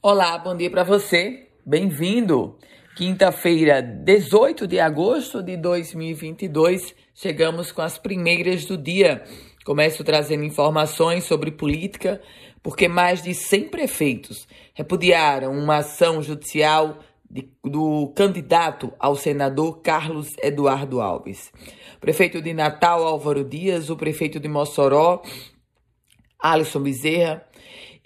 Olá, bom dia para você. Bem-vindo. Quinta-feira, 18 de agosto de 2022, chegamos com as primeiras do dia. Começo trazendo informações sobre política, porque mais de 100 prefeitos repudiaram uma ação judicial de, do candidato ao senador Carlos Eduardo Alves. O prefeito de Natal, Álvaro Dias, o prefeito de Mossoró, Alisson Bezerra,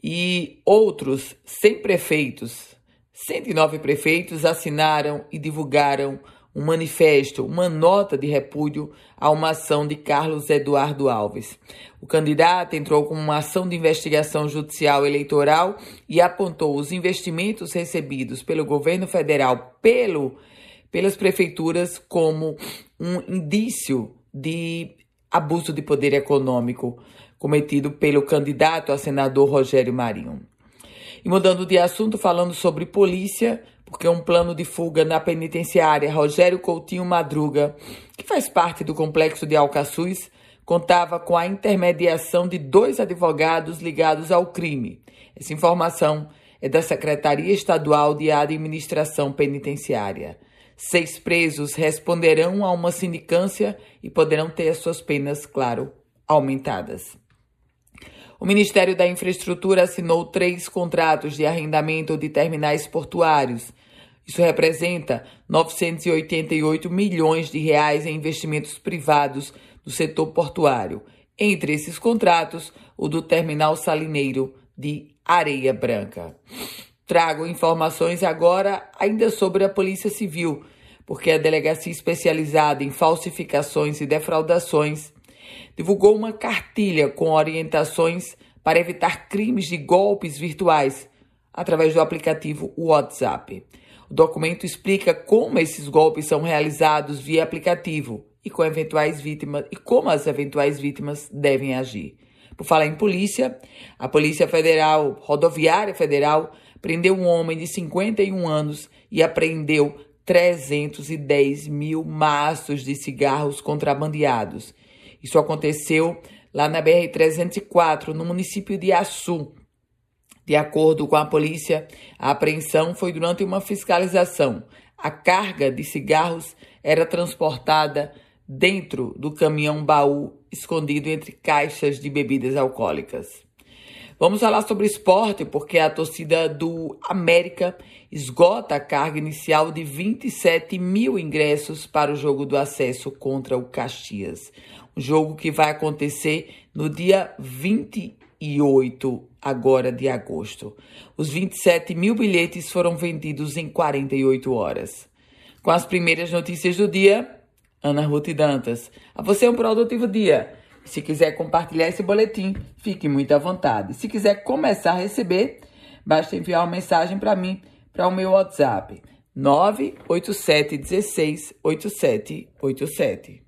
e outros 100 prefeitos, 109 prefeitos assinaram e divulgaram um manifesto, uma nota de repúdio a uma ação de Carlos Eduardo Alves. O candidato entrou com uma ação de investigação judicial eleitoral e apontou os investimentos recebidos pelo governo federal pelo, pelas prefeituras como um indício de abuso de poder econômico cometido pelo candidato a senador Rogério Marinho. E mudando de assunto, falando sobre polícia, porque um plano de fuga na penitenciária Rogério Coutinho Madruga, que faz parte do complexo de Alcaçuz, contava com a intermediação de dois advogados ligados ao crime. Essa informação é da Secretaria Estadual de Administração Penitenciária. Seis presos responderão a uma sindicância e poderão ter as suas penas, claro, aumentadas. O Ministério da Infraestrutura assinou três contratos de arrendamento de terminais portuários. Isso representa 988 milhões de reais em investimentos privados do setor portuário. Entre esses contratos, o do terminal salineiro de Areia Branca. Trago informações agora ainda sobre a Polícia Civil, porque a delegacia especializada em falsificações e defraudações divulgou uma cartilha com orientações para evitar crimes de golpes virtuais através do aplicativo WhatsApp. O documento explica como esses golpes são realizados via aplicativo e com eventuais vítimas e como as eventuais vítimas devem agir. Por falar em polícia, a Polícia Federal, Rodoviária Federal, prendeu um homem de 51 anos e apreendeu 310 mil maços de cigarros contrabandeados isso aconteceu lá na BR-304, no município de Açu. De acordo com a polícia, a apreensão foi durante uma fiscalização. A carga de cigarros era transportada dentro do caminhão baú escondido entre caixas de bebidas alcoólicas. Vamos falar sobre esporte, porque a torcida do América esgota a carga inicial de 27 mil ingressos para o jogo do acesso contra o Caxias jogo que vai acontecer no dia 28 agora de agosto. Os 27 mil bilhetes foram vendidos em 48 horas. Com as primeiras notícias do dia, Ana Ruth Dantas. A você um produtivo dia. Se quiser compartilhar esse boletim, fique muito à vontade. Se quiser começar a receber, basta enviar uma mensagem para mim, para o meu WhatsApp 987 16 8787.